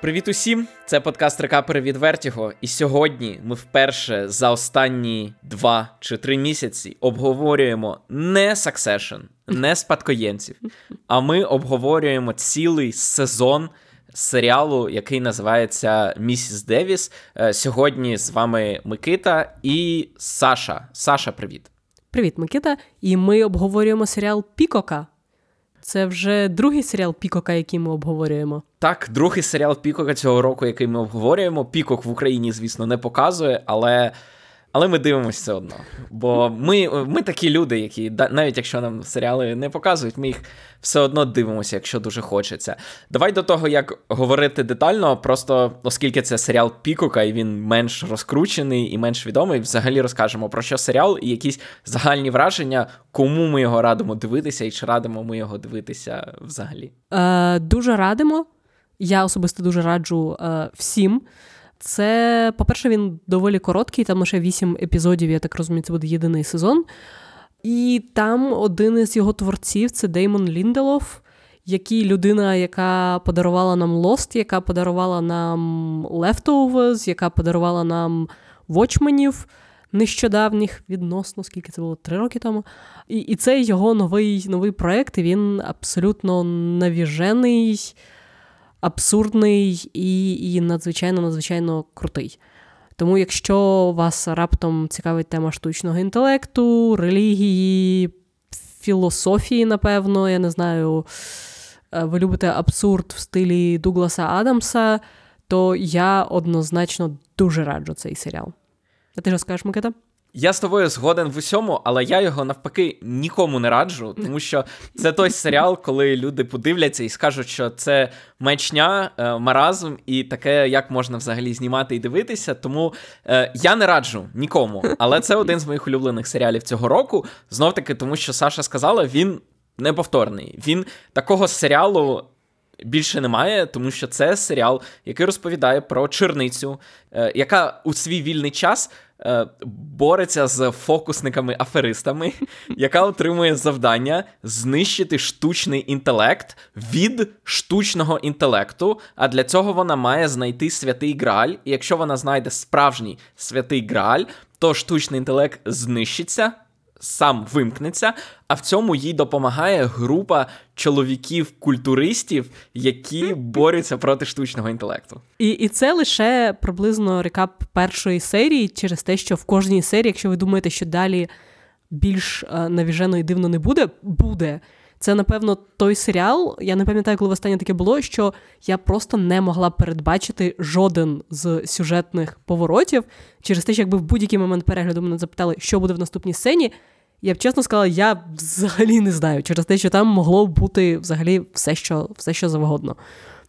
Привіт усім! Це подкаст Рекапери від Вертіго. І сьогодні ми вперше за останні два чи три місяці обговорюємо не Succession, не спадкоємців, а ми обговорюємо цілий сезон серіалу, який називається Місіс Девіс. Е, сьогодні з вами Микита і Саша. Саша, привіт. Привіт, Микита. І ми обговорюємо серіал Пікока. Це вже другий серіал Пікока, який ми обговорюємо. Так, другий серіал Пікока цього року, який ми обговорюємо. Пікок в Україні, звісно, не показує, але але ми дивимося все одно. Бо ми ми такі люди, які навіть якщо нам серіали не показують, ми їх все одно дивимося, якщо дуже хочеться. Давай до того, як говорити детально, просто оскільки це серіал Пікока, і він менш розкручений і менш відомий, взагалі розкажемо про що серіал і якісь загальні враження, кому ми його радимо дивитися, і чи радимо ми його дивитися взагалі. Е, Дуже радимо. Я особисто дуже раджу е, всім. Це, по-перше, він доволі короткий, там лише вісім епізодів, я так розумію, це буде єдиний сезон. І там один із його творців це Деймон Лінделов, який людина, яка подарувала нам Lost, яка подарувала нам Leftovers, яка подарувала нам Watchmenів нещодавніх, відносно, скільки це було три роки тому. І і це його новий новий проект, і він абсолютно навіжений абсурдний і і надзвичайно надзвичайно крутий. Тому, якщо вас раптом цікавить тема штучного інтелекту, релігії, філософії, напевно, я не знаю, е, ви любите абсурд в стилі Дугласа Адамса, то я однозначно дуже раджу цей серіал. А ти що скажеш, Микита? Я з тобою згоден в усьому, але я його навпаки нікому не раджу, тому що це той серіал, коли люди подивляться і скажуть, що це мечня, е, маразм і таке, як можна взагалі знімати і дивитися. Тому е, я не раджу нікому. Але це один з моїх улюблених серіалів цього року. Знов таки, тому що Саша сказала, він неповторний. Він такого серіалу. Більше немає, тому що це серіал, який розповідає про черницю, е, яка у свій вільний час бореться з фокусниками-аферистами, яка отримує завдання знищити штучний інтелект від штучного інтелекту. А для цього вона має знайти святий Грааль. І якщо вона знайде справжній святий Грааль, то штучний інтелект знищиться сам вимкнеться, а в цьому їй допомагає група чоловіків-культуристів, які борються проти штучного інтелекту. І і це лише приблизно рекап першої серії через те, що в кожній серії, якщо ви думаєте, що далі більш е, навіжено і дивно не буде, буде. Це, напевно, той серіал. Я не пам'ятаю, коли востаннє таке було, що я просто не могла передбачити жоден з сюжетних поворотів через те, що якби в будь-який момент перегляду мене запитали, що буде в наступній сцені. Я б чесно сказала, я взагалі не знаю через те, що там могло бути взагалі все, що все, що завгодно.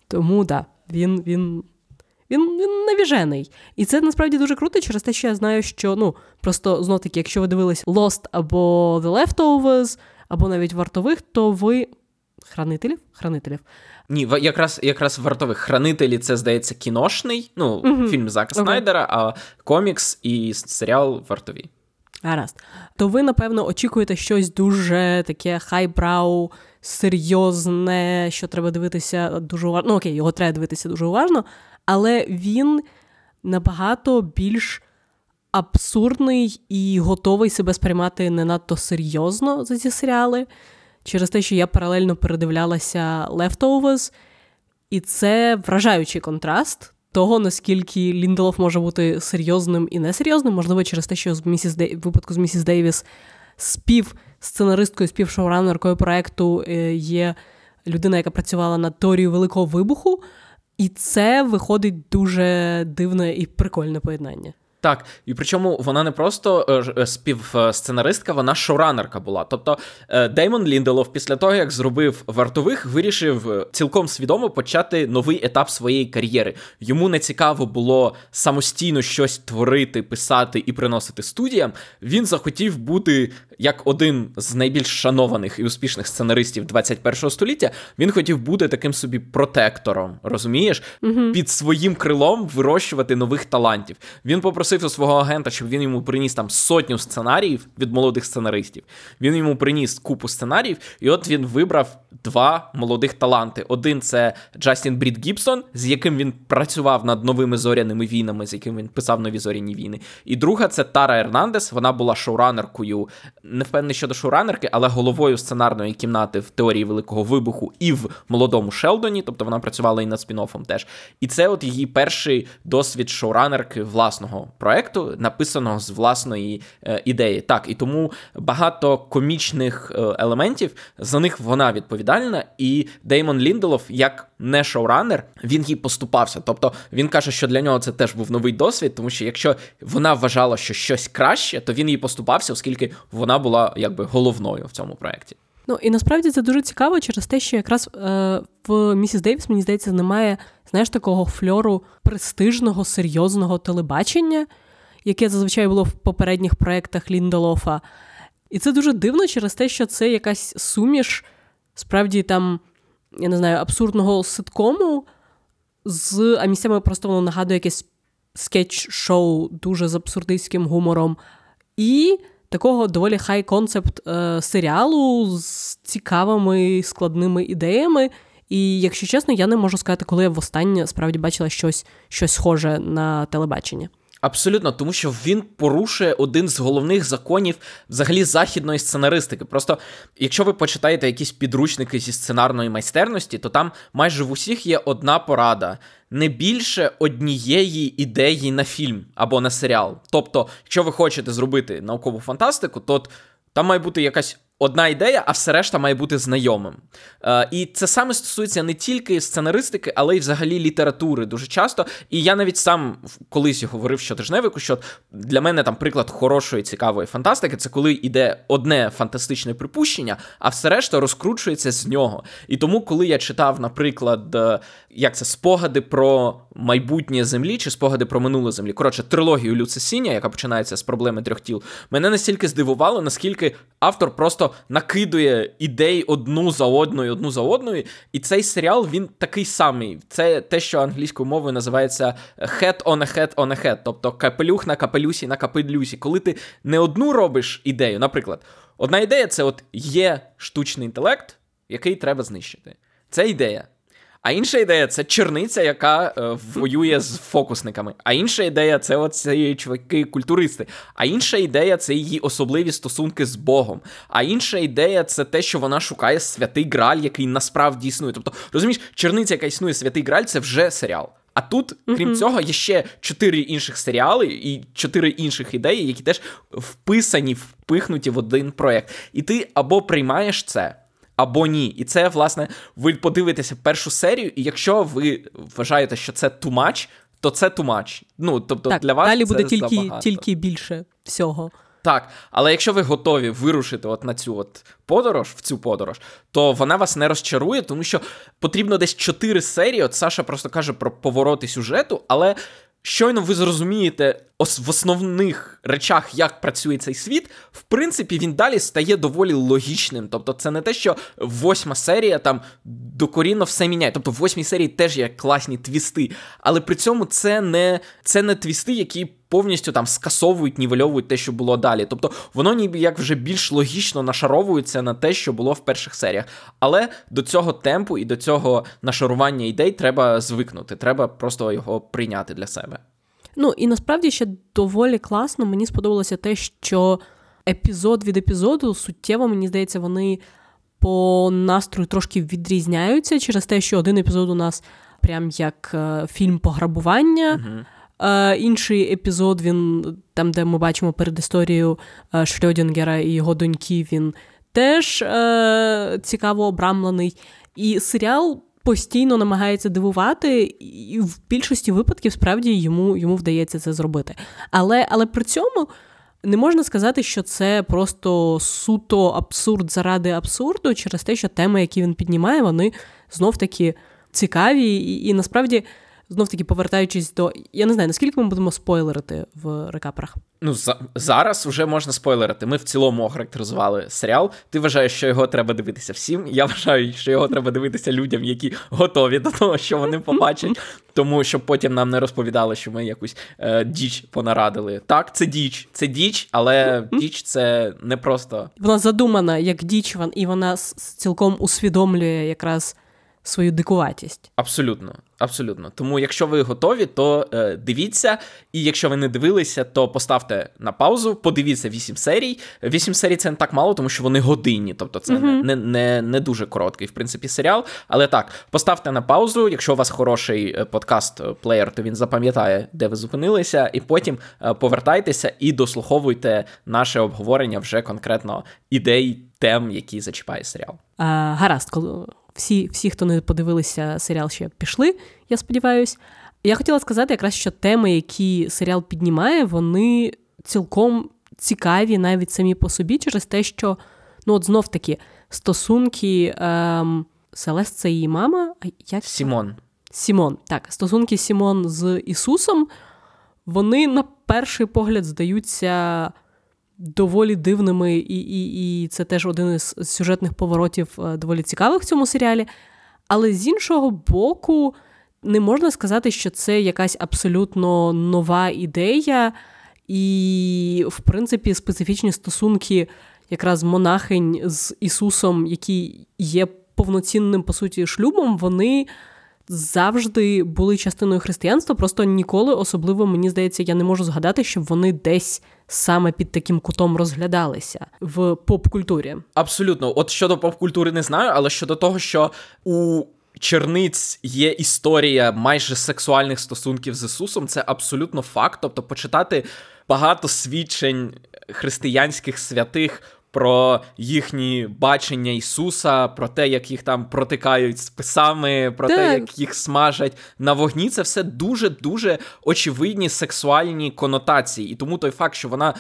Тому так, да, він він, він, він навіжений. І це насправді дуже круто через те, що я знаю, що ну, просто знов таки, якщо ви дивились Lost або The Leftovers, або навіть вартових, то ви. Хранителів? Хранителів. Ні, якраз якраз вартових хранителі це здається кіношний, ну, угу. фільм Зака okay. Снайдера, а комікс і серіал вартові. Гаразд. То ви, напевно, очікуєте щось дуже таке хайбрау, серйозне, що треба дивитися дуже уважно. Ну, окей, його треба дивитися дуже уважно, але він набагато більш абсурдний і готовий себе сприймати не надто серйозно за ці серіали. Через те, що я паралельно передивлялася Leftovers, і це вражаючий контраст того, наскільки Лінделов може бути серйозним і несерйозним, можливо, через те, що з місіс Дей... в випадку з місіс Дейвіс спів сценаристкою, співшоуранеркою проекту е, є людина, яка працювала над теорією Великого Вибуху, і це виходить дуже дивне і прикольне поєднання. Так, і причому вона не просто е, е, співсценаристка, вона шоуранерка була. Тобто е, Деймон Лінделов, після того, як зробив вартових, вирішив цілком свідомо почати новий етап своєї кар'єри. Йому не цікаво було самостійно щось творити, писати і приносити студіям. Він захотів бути як один з найбільш шанованих і успішних сценаристів 21-го століття. Він хотів бути таким собі протектором, розумієш, угу. під своїм крилом вирощувати нових талантів. Він попросив у свого агента, щоб він йому приніс там сотню сценаріїв від молодих сценаристів. Він йому приніс купу сценаріїв, і от він вибрав два молодих таланти. Один це Джастін Брід Гібсон, з яким він працював над новими зоряними війнами, з яким він писав нові зоряні війни. І друга це Тара Ернандес. Вона була шоуранеркою, не впевнений щодо шоуранерки, але головою сценарної кімнати в теорії Великого Вибуху і в молодому Шелдоні. Тобто вона працювала і над спін-оффом теж. І це от її перший досвід шоуранерки власного проекту, написаного з власної е, ідеї. Так, і тому багато комічних е, елементів за них вона відповідальна. І Деймон Лінделов, як не шоуранер, він їй поступався. Тобто він каже, що для нього це теж був новий досвід, тому що якщо вона вважала, що щось краще, то він їй поступався, оскільки вона була якби головною в цьому проєкті. Ну і насправді це дуже цікаво через те, що якраз е, в місіс Дейвіс, мені здається, немає знаєш, такого фльору престижного, серйозного телебачення, яке зазвичай було в попередніх проєктах Ліндолофа. І це дуже дивно через те, що це якась суміш, справді там, я не знаю, абсурдного ситкому, з а місцями просто воно нагадує якесь скетч-шоу дуже з абсурдистським гумором. І такого доволі хай концепт серіалу з цікавими складними ідеями. І якщо чесно, я не можу сказати, коли я востаннє справді бачила щось, щось схоже на телебачення. Абсолютно, тому що він порушує один з головних законів взагалі західної сценаристики. Просто якщо ви почитаєте якісь підручники зі сценарної майстерності, то там майже в усіх є одна порада. Не більше однієї ідеї на фільм або на серіал. Тобто, якщо ви хочете зробити наукову фантастику, то там має бути якась одна ідея, а все решта має бути знайомим. Е, І це саме стосується не тільки сценаристики, але й взагалі літератури дуже часто. І я навіть сам колись говорив щотижневику, що для мене там приклад хорошої цікавої фантастики це коли йде одне фантастичне припущення, а все решта розкручується з нього. І тому, коли я читав, наприклад, е, як це спогади про майбутнє землі чи спогади про минуле землі, коротше, трилогію Люцесіння, яка починається з проблеми трьох тіл, мене настільки здивувало, наскільки автор просто накидує ідей одну за одною, одну за одною. І цей серіал він такий самий. Це те, що англійською мовою називається head on a head on a head, тобто капелюх на капелюсі на капелюсі. Коли ти не одну робиш ідею, наприклад, одна ідея це от є штучний інтелект, який треба знищити. Це ідея. А інша ідея це черниця, яка е, воює з фокусниками. А інша ідея це оці чуваки-культуристи. А інша ідея це її особливі стосунки з Богом. А інша ідея це те, що вона шукає святий Граль, який насправді існує. Тобто, розумієш, черниця, яка існує святий Граль, це вже серіал. А тут, крім mm-hmm. цього, є ще чотири інших серіали і чотири інших ідеї, які теж вписані, впихнуті в один проєкт. І ти або приймаєш це або ні. І це, власне, ви подивитеся першу серію, і якщо ви вважаєте, що це too much, то це too much. Ну, тобто так, для вас далі це буде тільки забагато. тільки більше всього. Так, але якщо ви готові вирушити от на цю от подорож, в цю подорож, то вона вас не розчарує, тому що потрібно десь чотири серії. От Саша просто каже про повороти сюжету, але щойно ви зрозумієте в основних речах, як працює цей світ, в принципі, він далі стає доволі логічним. Тобто, це не те, що восьма серія там докорінно все міняє. Тобто, в восьмій серії теж є класні твісти, але при цьому це не це не твісти, які повністю там скасовують, нівельовують те, що було далі. Тобто, воно ніби як вже більш логічно нашаровується на те, що було в перших серіях. Але до цього темпу і до цього нашарування ідей треба звикнути. Треба просто його прийняти для себе. Ну і насправді ще доволі класно. Мені сподобалося те, що епізод від епізоду суттєво, мені здається, вони по настрою трошки відрізняються через те, що один епізод у нас прям як е, фільм пограбування. Uh-huh. Е, інший епізод, він там, де ми бачимо перед історією е, і його доньки, він теж е, цікаво обрамлений. І серіал постійно намагається дивувати, і в більшості випадків справді йому йому вдається це зробити. Але, Але при цьому. Не можна сказати, що це просто суто абсурд заради абсурду, через те, що теми, які він піднімає, вони знов таки цікаві, і, і насправді знов таки повертаючись до. Я не знаю, наскільки ми будемо спойлерити в рекаперах. Ну, за- зараз вже можна спойлерити. Ми в цілому охарактеризували серіал. Ти вважаєш, що його треба дивитися всім. Я вважаю, що його треба дивитися людям, які готові до того, що вони побачать. Тому щоб потім нам не розповідали, що ми якусь е, діч понарадили. Так, це діч, це діч, але діч це не просто. Вона задумана як діч, і вона цілком усвідомлює якраз свою дикуватість. Абсолютно, абсолютно. Тому, якщо ви готові, то е, дивіться. І якщо ви не дивилися, то поставте на паузу, подивіться 8 серій. 8 серій це не так мало, тому що вони годинні, тобто це не, не, не, не дуже короткий, в принципі, серіал. Але так, поставте на паузу. Якщо у вас хороший е, подкаст-плеєр, то він запам'ятає, де ви зупинилися, і потім е, повертайтеся і дослуховуйте наше обговорення вже конкретно ідей, тем, які зачіпає серіал. А, гаразд, коли всі, всі, хто не подивилися серіал, ще пішли, я сподіваюся. Я хотіла сказати, якраз що теми, які серіал піднімає, вони цілком цікаві навіть самі по собі, через те, що ну от знов таки стосунки ем, Селест це її мама. Як Сімон. Сімон. Так, стосунки Сімон з Ісусом, вони на перший погляд здаються доволі дивними, і, і, і це теж один із сюжетних поворотів е, доволі цікавих в цьому серіалі. Але з іншого боку, не можна сказати, що це якась абсолютно нова ідея, і, в принципі, специфічні стосунки якраз монахинь з Ісусом, які є повноцінним, по суті, шлюбом, вони завжди були частиною християнства. Просто ніколи, особливо, мені здається, я не можу згадати, щоб вони десь саме під таким кутом розглядалися в поп-культурі. Абсолютно, от щодо поп-культури не знаю, але щодо того, що у черниць є історія майже сексуальних стосунків з Ісусом, це абсолютно факт. Тобто, почитати багато свідчень християнських святих. Про їхні бачення Ісуса, про те, як їх там протикають списами, про те, як їх смажать на вогні, це все дуже дуже очевидні сексуальні конотації. І тому той факт, що вона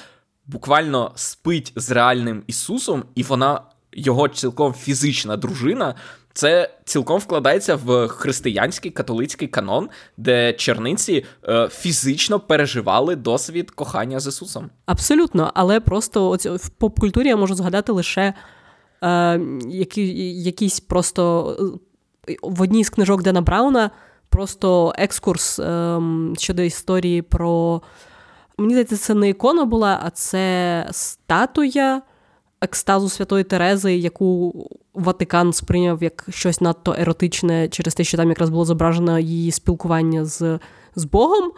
буквально спить з реальним Ісусом, і вона його цілком фізична дружина. Це цілком вкладається в християнський католицький канон, де черниці е, фізично переживали досвід кохання з Ісусом. Абсолютно, але просто оці, в поп-культурі я можу згадати лише е, які, якісь просто е, в одній з книжок Дена Брауна просто екскурс е, щодо історії про. Мені здається, це не ікона була, а це статуя екстазу Святої Терези, яку Ватикан сприйняв як щось надто еротичне через те, що там якраз було зображено її спілкування з, з Богом.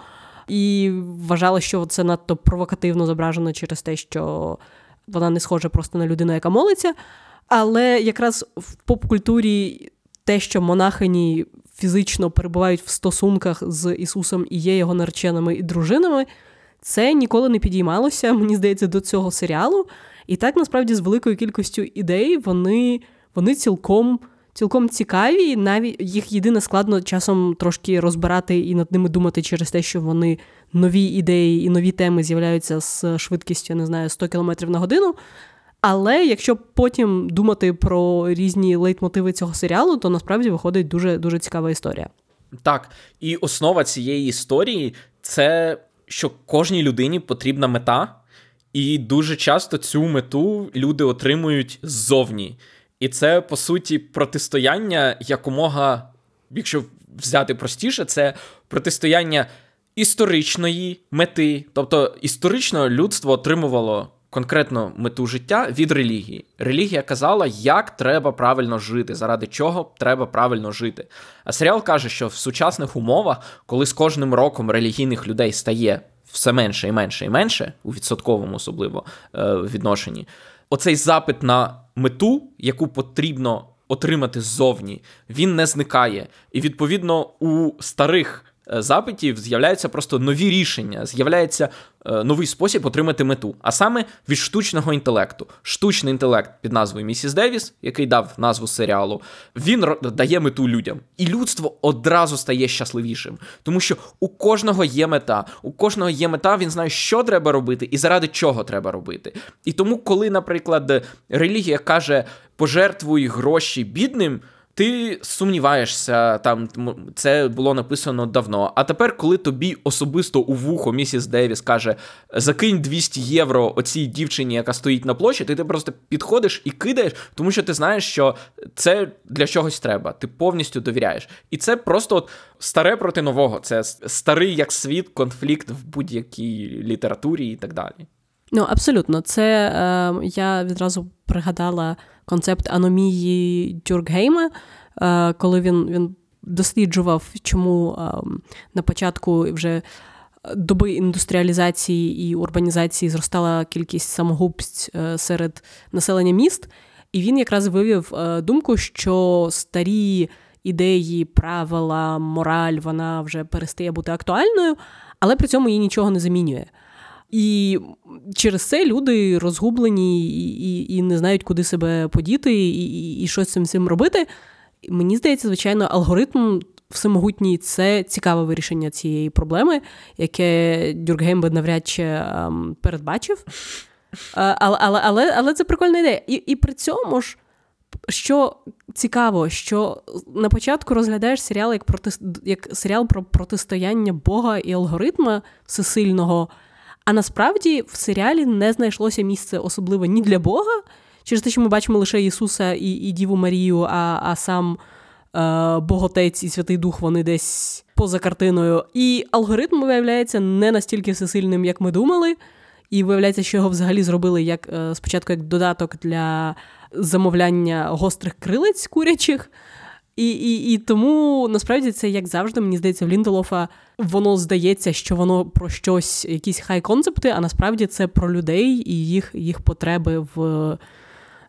І вважала, що це надто провокативно зображено через те, що вона не схожа просто на людину, яка молиться. Але якраз в поп-культурі те, що монахині фізично перебувають в стосунках з Ісусом і є його нареченими і дружинами, це ніколи не підіймалося, мені здається, до цього серіалу. І так насправді з великою кількістю ідей вони, вони цілком. Цілком цікаві, навіть їх єдине складно часом трошки розбирати і над ними думати через те, що вони нові ідеї і нові теми з'являються з швидкістю, я не знаю, 100 км на годину. Але якщо потім думати про різні лейтмотиви цього серіалу, то насправді виходить дуже дуже цікава історія. Так, і основа цієї історії це що кожній людині потрібна мета, і дуже часто цю мету люди отримують ззовні. І це, по суті, протистояння якомога, якщо взяти простіше, це протистояння історичної мети. Тобто історично людство отримувало конкретну мету життя від релігії. Релігія казала, як треба правильно жити, заради чого треба правильно жити. А серіал каже, що в сучасних умовах, коли з кожним роком релігійних людей стає все менше і менше і менше, у відсотковому особливо е, відношенні, оцей запит на мету, яку потрібно отримати ззовні, він не зникає. І відповідно у старих запитів з'являються просто нові рішення, з'являється е, новий спосіб отримати мету, а саме від штучного інтелекту. Штучний інтелект під назвою Місіс Девіс, який дав назву серіалу, він дає мету людям. І людство одразу стає щасливішим, тому що у кожного є мета, у кожного є мета, він знає, що треба робити і заради чого треба робити. І тому, коли, наприклад, релігія каже, пожертвуй гроші бідним. Ти сумніваєшся, там це було написано давно. А тепер, коли тобі особисто у вухо місіс Девіс каже: закинь 200 євро оцій дівчині, яка стоїть на площі, ти, ти просто підходиш і кидаєш, тому що ти знаєш, що це для чогось треба. Ти повністю довіряєш. І це просто от старе проти нового. Це старий як світ, конфлікт в будь-якій літературі і так далі. Ну, абсолютно, це е, я відразу пригадала концепт аномії Дюркгейма, е, коли він він досліджував, чому е, на початку вже доби індустріалізації і урбанізації зростала кількість самогубств е, серед населення міст, і він якраз вивів е, думку, що старі ідеї, правила, мораль вона вже перестає бути актуальною, але при цьому її нічого не замінює. І через це люди розгублені і і, і не знають, куди себе подіти, і і, і що з цим всім робити. Мені здається, звичайно, алгоритм всемогутній це цікаве вирішення цієї проблеми, яке Дюркгейм би навряд чи ем, передбачив. Е, але але, але, але це прикольна ідея. І, І при цьому ж. Що цікаво, що на початку розглядаєш серіал як проти, як серіал про протистояння Бога і алгоритма всесильного, а насправді в серіалі не знайшлося місце особливо ні для Бога, через те, що ми бачимо лише Ісуса і і Діву Марію, а а сам е, Боготець і Святий Дух вони десь поза картиною. І алгоритм виявляється не настільки всесильним, як ми думали. І виявляється, що його взагалі зробили як е, спочатку як додаток для замовляння гострих крилиць курячих. І і, і тому насправді це, як завжди, мені здається, в Лінделофа воно здається, що воно про щось, якісь хай-концепти, а насправді це про людей і їх їх потреби в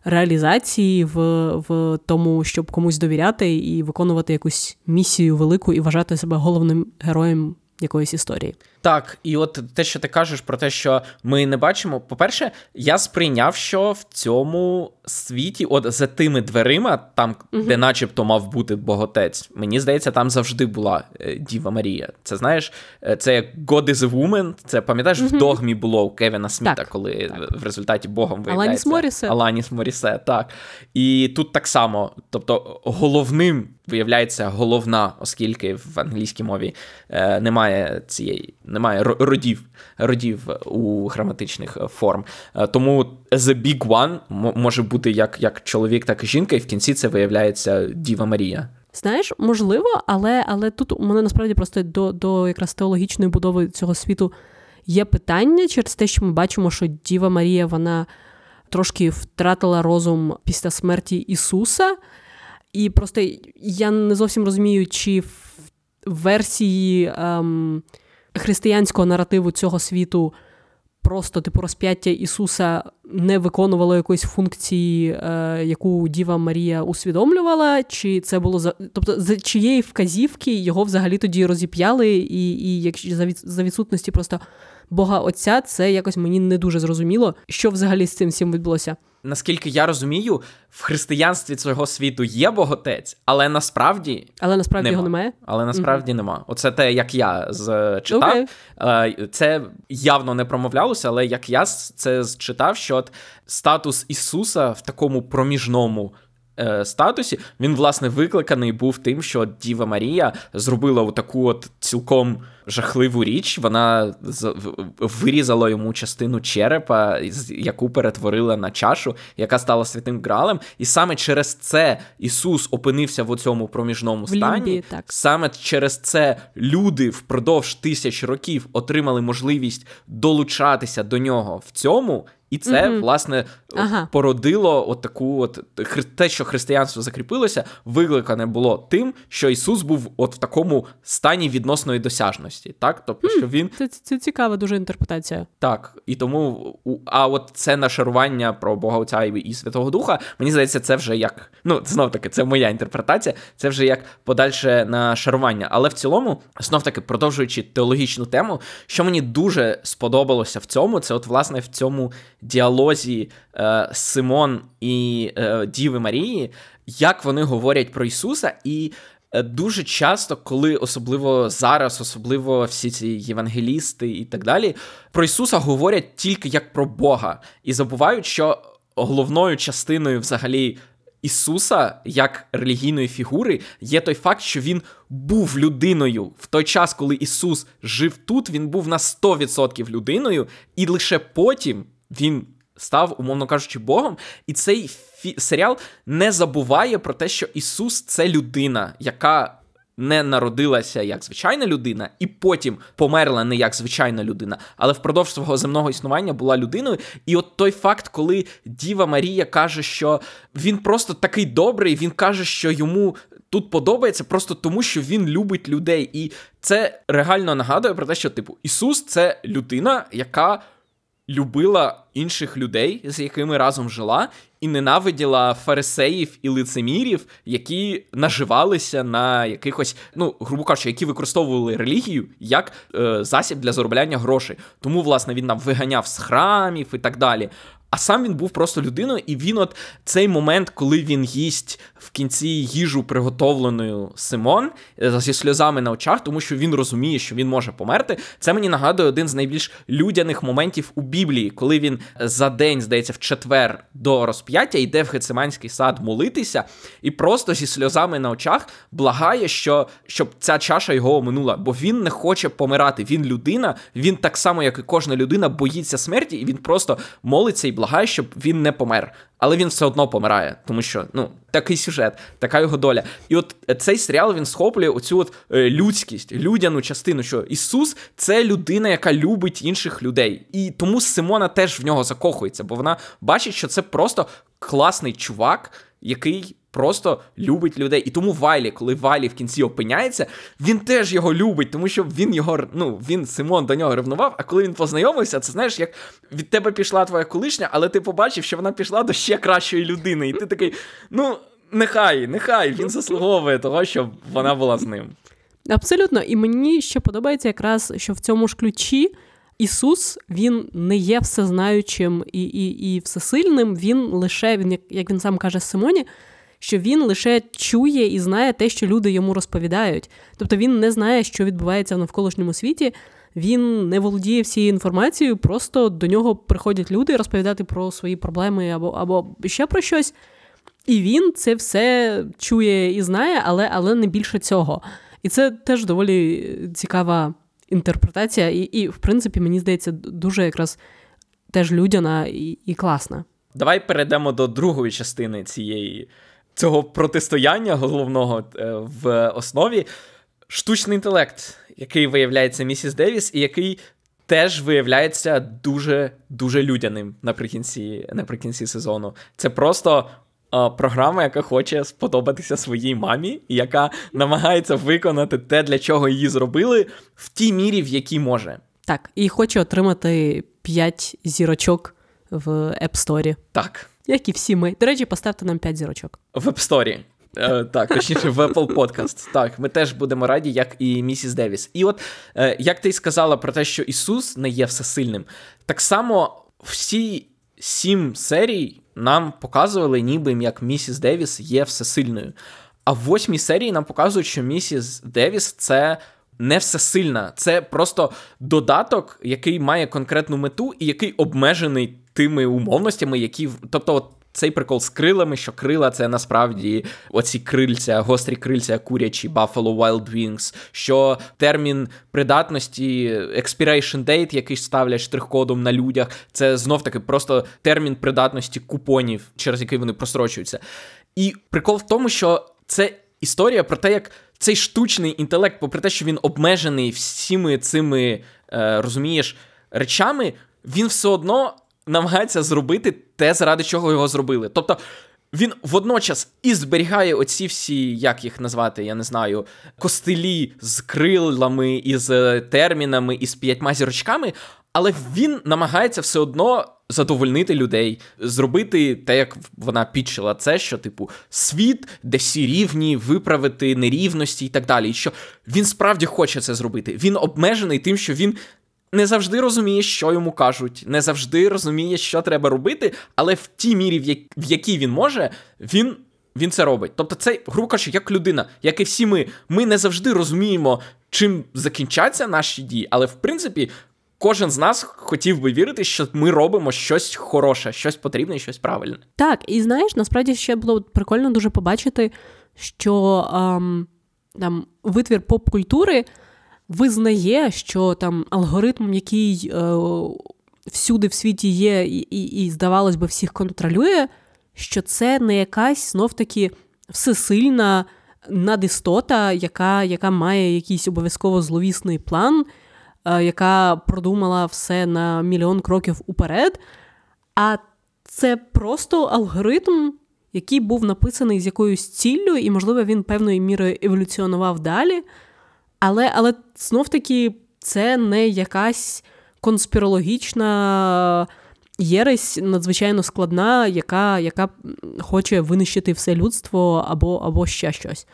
реалізації, в, в тому, щоб комусь довіряти і виконувати якусь місію велику і вважати себе головним героєм якоїсь історії. Так, і от те, що ти кажеш про те, що ми не бачимо. По-перше, я сприйняв, що в цьому світі, от за тими дверима, там, угу. де начебто мав бути боготець, мені здається, там завжди була е, Діва Марія. Це знаєш, е, це як God is a woman, Це пам'ятаєш, угу. в догмі було у Кевіна Сміта, так, коли так. в результаті Богом виявляється Аланіс Морісе. Аланіс Морісе, так. І тут так само, тобто, головним виявляється головна, оскільки в англійській мові е, немає цієї немає родів родів у граматичних е, форм. Е, тому the big one може бути як як чоловік, так і жінка, і в кінці це виявляється Діва Марія. Знаєш, можливо, але але тут у мене насправді просто до до якраз теологічної будови цього світу є питання через те, що ми бачимо, що Діва Марія вона трошки втратила розум після смерті Ісуса. І просто я не зовсім розумію, чи в версії. Ем, християнського наративу цього світу просто типу розп'яття Ісуса не виконувало якоїсь функції, е, яку Діва Марія усвідомлювала, чи це було за тобто за чиєї вказівки його взагалі тоді розіп'яли, і і за, за відсутності просто Бога Отця, це якось мені не дуже зрозуміло, що взагалі з цим всім відбулося наскільки я розумію, в християнстві цього світу є боготець, але насправді Але насправді нема. його немає. Але насправді mm-hmm. нема. Оце те, як я зчитав. Okay. Це явно не промовлялося, але як я це зчитав, що статус Ісуса в такому проміжному Е, статусі, він, власне, викликаний був тим, що Діва Марія зробила таку от цілком жахливу річ. Вона вирізала йому частину черепа, яку перетворила на чашу, яка стала святим гралем. І саме через це Ісус опинився в цьому проміжному стані. Лімбі, так. Саме через це люди впродовж тисяч років отримали можливість долучатися до нього в цьому. І це, mm-hmm. власне, ага. породило от таку от те, що християнство закріпилося, викликане було тим, що Ісус був от в такому стані відносної досяжності. Так, тобто, mm, що він це це цікава дуже інтерпретація. Так, і тому а от це нашарування про Бога Отця і Святого Духа, мені здається, це вже як ну знов таки, це моя інтерпретація, це вже як подальше нашарування. Але в цілому, знов таки, продовжуючи теологічну тему, що мені дуже сподобалося в цьому, це от власне в цьому діалозі е, Симон і е, Діви Марії, як вони говорять про Ісуса, і е, дуже часто, коли особливо зараз, особливо всі ці євангелісти і так далі, про Ісуса говорять тільки як про Бога, і забувають, що головною частиною взагалі Ісуса як релігійної фігури є той факт, що він був людиною. В той час, коли Ісус жив тут, він був на 100% людиною, і лише потім він став, умовно кажучи, Богом. І цей фі- серіал не забуває про те, що Ісус це людина, яка не народилася як звичайна людина, і потім померла не як звичайна людина, але впродовж свого земного існування була людиною. І от той факт, коли Діва Марія каже, що він просто такий добрий, він каже, що йому. Тут подобається просто тому, що він любить людей, і це реально нагадує про те, що типу Ісус це людина, яка любила інших людей, з якими разом жила, і ненавиділа фарисеїв і лицемірів, які наживалися на якихось, ну грубо кажучи, які використовували релігію як е, засіб для заробляння грошей. Тому, власне, він нам виганяв з храмів і так далі. А сам він був просто людиною, і він, от цей момент, коли він їсть в кінці їжу, приготовленою Симон е, зі сльозами на очах, тому що він розуміє, що він може померти. Це мені нагадує один з найбільш людяних моментів у Біблії, коли він за день, здається, в четвер до розп'яття йде в Гециманський сад молитися, і просто зі сльозами на очах благає, що щоб ця чаша його оминула, бо він не хоче помирати. Він людина, він так само, як і кожна людина, боїться смерті, і він просто молиться і благає, щоб він не помер. Але він все одно помирає, тому що ну такий сюжет, така його доля. І от цей серіал він схоплює оцю от е, людськість, людяну частину, що Ісус це людина, яка любить інших людей. І тому Симона теж в нього закохується, бо вона бачить, що це просто класний чувак, який. Просто любить людей. І тому Вайлі, коли Вайлі в кінці опиняється, він теж його любить, тому що він його, ну, він Симон до нього ревнував. А коли він познайомився, це знаєш, як від тебе пішла твоя колишня, але ти побачив, що вона пішла до ще кращої людини. І ти такий, ну, нехай, нехай, він заслуговує того, щоб вона була з ним. Абсолютно, і мені ще подобається якраз, що в цьому ж ключі Ісус він не є всезнаючим і і, і всесильним. Він лише, він, як він сам каже Симоні, що він лише чує і знає те, що люди йому розповідають. Тобто він не знає, що відбувається в навколишньому світі. Він не володіє всією інформацією, просто до нього приходять люди розповідати про свої проблеми або або ще про щось. І він це все чує і знає, але але не більше цього. І це теж доволі цікава інтерпретація, і, і в принципі, мені здається, дуже якраз теж людяна і, і класна. Давай перейдемо до другої частини цієї цього протистояння головного е, в основі. Штучний інтелект, який виявляється місіс Девіс, і який теж виявляється дуже дуже людяним наприкінці наприкінці сезону. Це просто програма, яка хоче сподобатися своїй мамі, і яка намагається виконати те, для чого її зробили, в тій мірі, в якій може. Так, і хоче отримати 5 зірочок в App Store. Так. Як і всі ми. До речі, поставте нам 5 зірочок. В App Store. Е, так, точніше, в Apple Podcast. Так, ми теж будемо раді, як і місіс Девіс. І от е, як ти й сказала про те, що Ісус не є всесильним, так само всі сім серій нам показували, ніби як місіс Девіс є всесильною. А в восьмій серії нам показують, що місіс Девіс це. Не всесильна, це просто додаток, який має конкретну мету і який обмежений тими умовностями, які тобто, от цей прикол з крилами, що крила це насправді оці крильця, гострі крильця, курячі Buffalo Wild Wings, що термін придатності expiration date, який ставлять штрих-кодом на людях, це знов таки просто термін придатності купонів, через який вони прострочуються. І прикол в тому, що це історія про те, як цей штучний інтелект, попри те, що він обмежений всіми цими, е, розумієш, речами, він все одно намагається зробити те, заради чого його зробили. Тобто. Він водночас і зберігає оці всі, як їх назвати, я не знаю, костелі з крилами, з термінами, і з п'ятьма зірочками, але він намагається все одно задовольнити людей, зробити те, як вона підчила це, що, типу, світ, де всі рівні, виправити нерівності і так далі. І що він справді хоче це зробити. Він обмежений тим, що він не завжди розуміє, що йому кажуть, не завжди розуміє, що треба робити, але в тій мірі, в якій він може, він. Він це робить. Тобто, це, грубо кажучи, як людина, як і всі ми, ми не завжди розуміємо, чим закінчаться наші дії, але в принципі, кожен з нас хотів би вірити, що ми робимо щось хороше, щось потрібне, щось правильне. Так, і знаєш, насправді ще було прикольно дуже побачити, що ем, там витвір поп-культури визнає, що там алгоритм, який е, всюди в світі є, і, і, і, здавалось би, всіх контролює, що це не якась знов-таки всесильна надістота, яка яка має якийсь обов'язково зловісний план, е, яка продумала все на мільйон кроків уперед. А це просто алгоритм, який був написаний з якоюсь ціллю, і, можливо, він певною мірою еволюціонував далі. Але але знов таки це не якась конспірологічна єресь надзвичайно складна, яка яка хоче винищити все людство або або ще щось.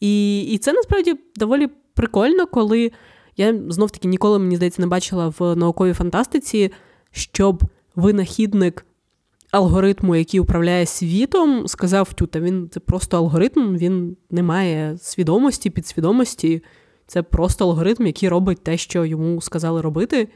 І і це насправді доволі прикольно, коли я знов таки ніколи, мені здається, не бачила в науковій фантастиці, щоб винахідник алгоритму, який управляє світом, сказав: Тюта, він це просто алгоритм, він не має свідомості, підсвідомості. Це просто алгоритм, який робить те, що йому сказали робити.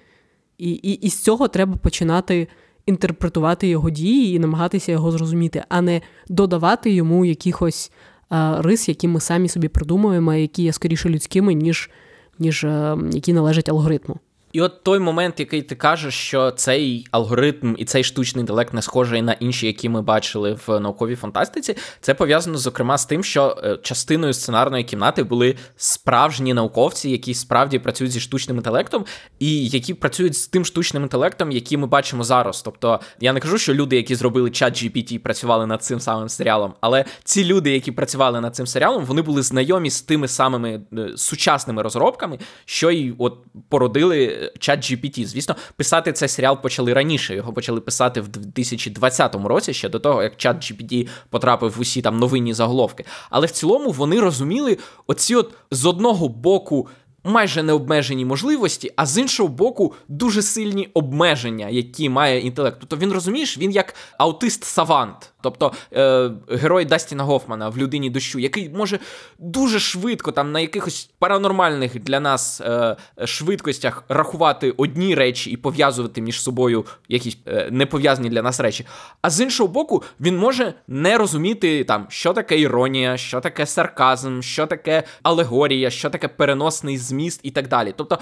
І, і, і з цього треба починати інтерпретувати його дії і намагатися його зрозуміти, а не додавати йому якихось а, рис, які ми самі собі придумуємо, які є скоріше людськими, ніж, ніж а, які належать алгоритму. І от той момент, який ти кажеш, що цей алгоритм і цей штучний інтелект не схожий на інші, які ми бачили в науковій фантастиці, це пов'язано зокрема з тим, що е, частиною сценарної кімнати були справжні науковці, які справді працюють зі штучним інтелектом, і які працюють з тим штучним інтелектом, який ми бачимо зараз. Тобто я не кажу, що люди, які зробили чат GPT, працювали над цим самим серіалом, але ці люди, які працювали над цим серіалом, вони були знайомі з тими самими е, сучасними розробками, що й от породили чат GPT. Звісно, писати цей серіал почали раніше. Його почали писати в 2020 році, ще до того, як чат GPT потрапив в усі там новинні заголовки. Але в цілому вони розуміли оці от з одного боку майже необмежені можливості, а з іншого боку, дуже сильні обмеження, які має інтелект. Тобто він розумієш, він як аутист-савант, тобто е, герой Дастіна Гофмана в людині дощу, який може дуже швидко там на якихось паранормальних для нас е, швидкостях рахувати одні речі і пов'язувати між собою якісь е, непов'язані для нас речі. А з іншого боку, він може не розуміти там, що таке іронія, що таке сарказм, що таке алегорія, що таке переносний зміст і так далі. Тобто,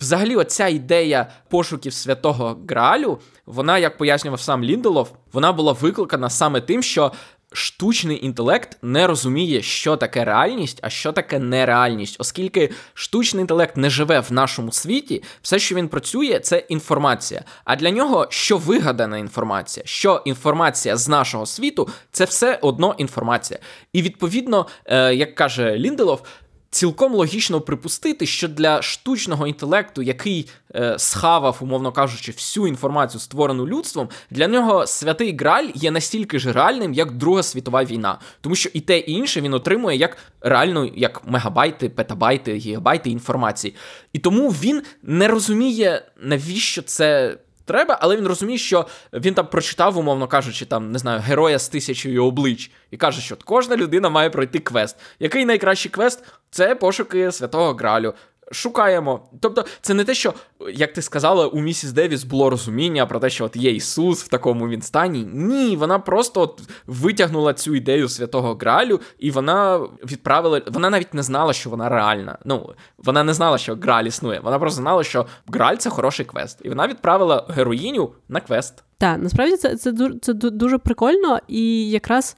взагалі, оця ідея пошуків святого Граалю, вона, як пояснював сам Лінделов, вона була викликана саме тим, що. Штучний інтелект не розуміє, що таке реальність, а що таке нереальність, оскільки штучний інтелект не живе в нашому світі, все, що він працює, це інформація. А для нього що вигадана інформація, що інформація з нашого світу, це все одно інформація. І відповідно, е, як каже Лінделов, Цілком логічно припустити, що для штучного інтелекту, який е, схавав, умовно кажучи, всю інформацію, створену людством, для нього святий Граль є настільки ж реальним, як Друга світова війна, тому що і те і інше він отримує як реально як мегабайти, петабайти, гігабайти інформації. І тому він не розуміє, навіщо це треба, але він розуміє, що він там прочитав, умовно кажучи, там не знаю, героя з тисячою облич, і каже, що кожна людина має пройти квест. Який найкращий квест? Це пошуки святого Гралю шукаємо. Тобто, це не те, що, як ти сказала, у місіс Девіс було розуміння про те, що от є Ісус в такому він стані. Ні, вона просто от витягнула цю ідею святого Гралю, і вона відправила. Вона навіть не знала, що вона реальна. Ну, вона не знала, що Граль існує. Вона просто знала, що Граль це хороший квест. І вона відправила героїню на квест. Так, насправді це, це, це дуже прикольно, і якраз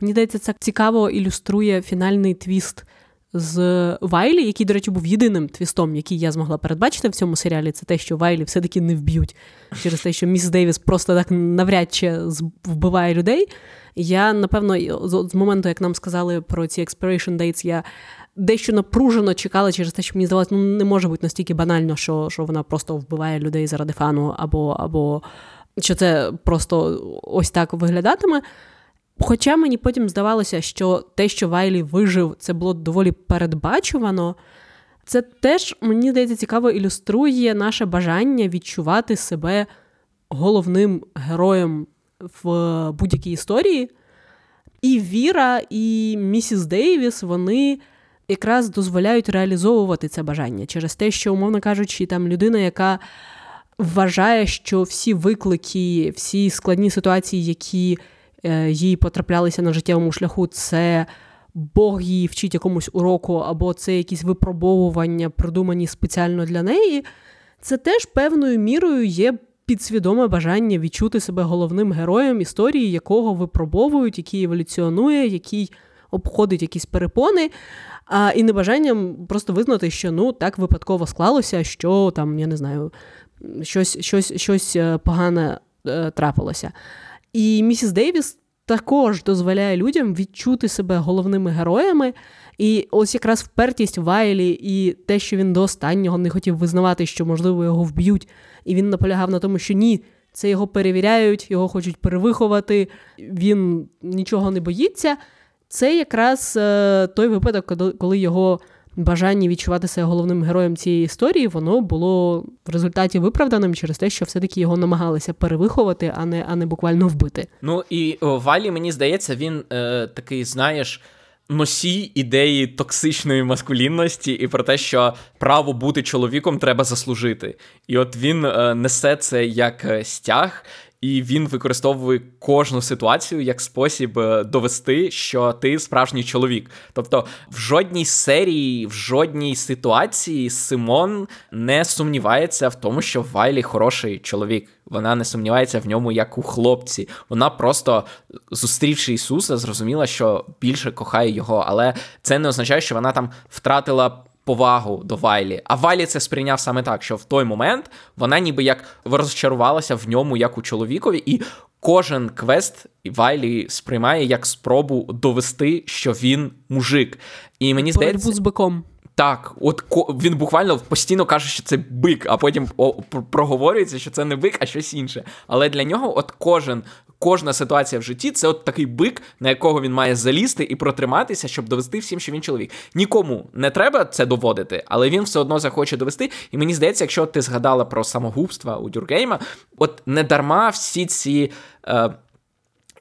мені здається, це цікаво ілюструє фінальний твіст з Вайлі, який, до речі, був єдиним твістом, який я змогла передбачити в цьому серіалі, це те, що Вайлі все-таки не вб'ють через те, що міс Дейвіс просто так навряд чи вбиває людей. Я, напевно, з моменту, як нам сказали про ці expiration dates, я дещо напружено чекала через те, що мені здавалося, ну не може бути настільки банально, що що вона просто вбиває людей заради фану, або, або що це просто ось так виглядатиме. Хоча мені потім здавалося, що те, що Вайлі вижив, це було доволі передбачувано, це теж, мені здається, цікаво ілюструє наше бажання відчувати себе головним героєм в будь-якій історії. І Віра, і місіс Дейвіс, вони якраз дозволяють реалізовувати це бажання через те, що, умовно кажучи, там людина, яка вважає, що всі виклики, всі складні ситуації, які їй потраплялися на життєвому шляху, це Бог її вчить якомусь уроку, або це якісь випробовування, придумані спеціально для неї, це теж певною мірою є підсвідоме бажання відчути себе головним героєм історії, якого випробовують, який еволюціонує, який обходить якісь перепони. А, І небажанням просто визнати, що ну так випадково склалося, що там, я не знаю, щось щось, щось е, погане е, трапилося. І місіс Дейвіс також дозволяє людям відчути себе головними героями. І ось якраз впертість Вайлі і те, що він до останнього не хотів визнавати, що, можливо, його вб'ють, і він наполягав на тому, що ні, це його перевіряють, його хочуть перевиховати, він нічого не боїться. Це якраз е, той випадок, коли його бажання відчувати себе головним героєм цієї історії, воно було в результаті виправданим через те, що все-таки його намагалися перевиховати, а не а не буквально вбити. Ну і Валі, мені здається, він е, такий, знаєш. Носій ідеї токсичної маскулінності і про те, що право бути чоловіком треба заслужити. І от він е, несе це як е, стяг, і він використовує кожну ситуацію як спосіб е, довести, що ти справжній чоловік. Тобто, в жодній серії, в жодній ситуації Симон не сумнівається в тому, що Вайлі хороший чоловік. Вона не сумнівається в ньому як у хлопці. Вона просто, зустрівши Ісуса, зрозуміла, що більше кохає його, але це не означає, що вона там втратила повагу до Вайлі. А Вайлі це сприйняв саме так, що в той момент вона ніби як розчарувалася в ньому, як у чоловікові, і кожен квест Вайлі сприймає як спробу довести, що він мужик. І мені здається... з биком. Так, от він буквально постійно каже, що це бик, а потім о, проговорюється, що це не бик, а щось інше. Але для нього, от кожен кожна ситуація в житті це от такий бик, на якого він має залізти і протриматися, щоб довести всім, що він чоловік. Нікому не треба це доводити, але він все одно захоче довести. І мені здається, якщо ти згадала про самогубства у Дюргейма, от не дарма всі ці. Е,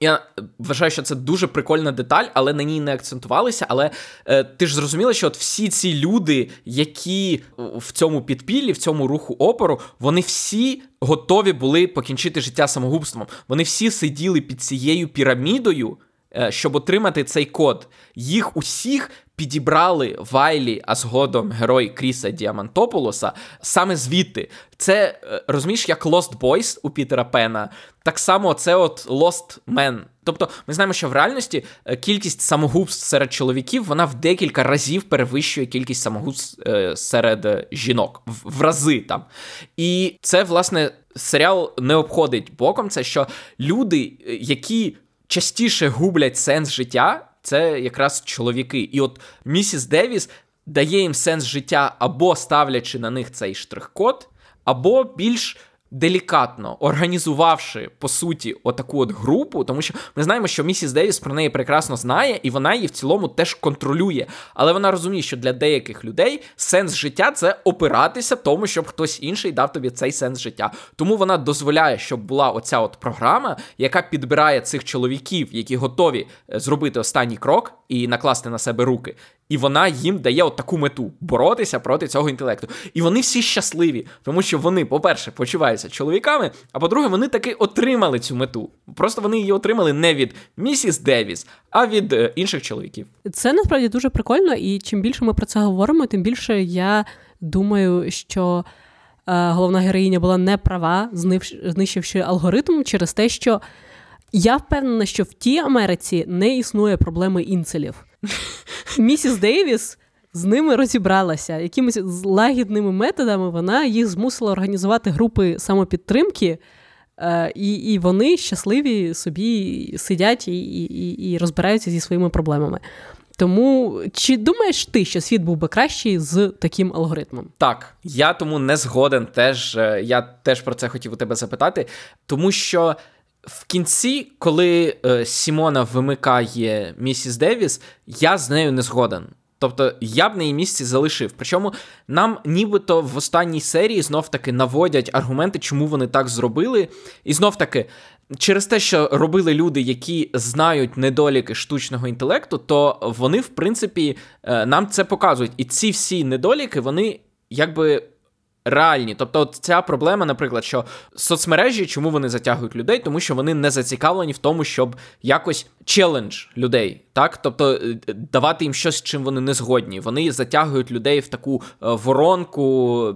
я вважаю, що це дуже прикольна деталь, але на ній не акцентувалися. Але е, ти ж зрозуміла, що от всі ці люди, які в цьому підпіллі, в цьому руху опору, вони всі готові були покінчити життя самогубством. Вони всі сиділи під цією пірамідою, щоб отримати цей код. Їх усіх підібрали Вайлі, а згодом герой Кріса Діамантополоса саме звідти. Це е, розумієш, як Lost Boys у Пітера Пена. Так само це от Lost Men. Тобто, ми знаємо, що в реальності е, кількість самогубств серед чоловіків вона в декілька разів перевищує кількість самогубств е, серед жінок в рази там. І це, власне, серіал не обходить боком. Це що люди, які частіше гублять сенс життя це якраз чоловіки. І от місіс Девіс дає їм сенс життя або ставлячи на них цей штрих-код, або більш делікатно організувавши по суті отаку от групу, тому що ми знаємо, що місіс Девіс про неї прекрасно знає, і вона її в цілому теж контролює. Але вона розуміє, що для деяких людей сенс життя це опиратися тому, щоб хтось інший дав тобі цей сенс життя. Тому вона дозволяє, щоб була оця от програма, яка підбирає цих чоловіків, які готові е, зробити останній крок і накласти на себе руки. І вона їм дає от таку мету боротися проти цього інтелекту. І вони всі щасливі, тому що вони, по-перше, почуваються чоловіками, а по-друге, вони таки отримали цю мету. Просто вони її отримали не від місіс Девіс, а від е, інших чоловіків. Це насправді дуже прикольно, і чим більше ми про це говоримо, тим більше я думаю, що. Е, головна героїня була не права, знищивши алгоритм через те, що я впевнена, що в тій Америці не існує проблеми інцелів. Місіс Дейвіс з ними розібралася. Якимись лагідними методами вона їх змусила організувати групи самопідтримки, е, і і вони щасливі собі сидять і, і, і розбираються зі своїми проблемами. Тому чи думаєш ти, що світ був би кращий з таким алгоритмом? Так, я тому не згоден. Теж е, я теж про це хотів у тебе запитати, тому що в кінці, коли е, Сімона вимикає місіс Девіс, я з нею не згоден. Тобто я б на її місці залишив. Причому нам нібито в останній серії знов таки наводять аргументи, чому вони так зробили. І знов таки, через те, що робили люди, які знають недоліки штучного інтелекту, то вони, в принципі, е, нам це показують. І ці всі недоліки, вони якби реальні. Тобто, от ця проблема, наприклад, що соцмережі, чому вони затягують людей, тому що вони не зацікавлені в тому, щоб якось челендж людей, так тобто е, давати їм щось, чим вони не згодні. Вони затягують людей в таку е, воронку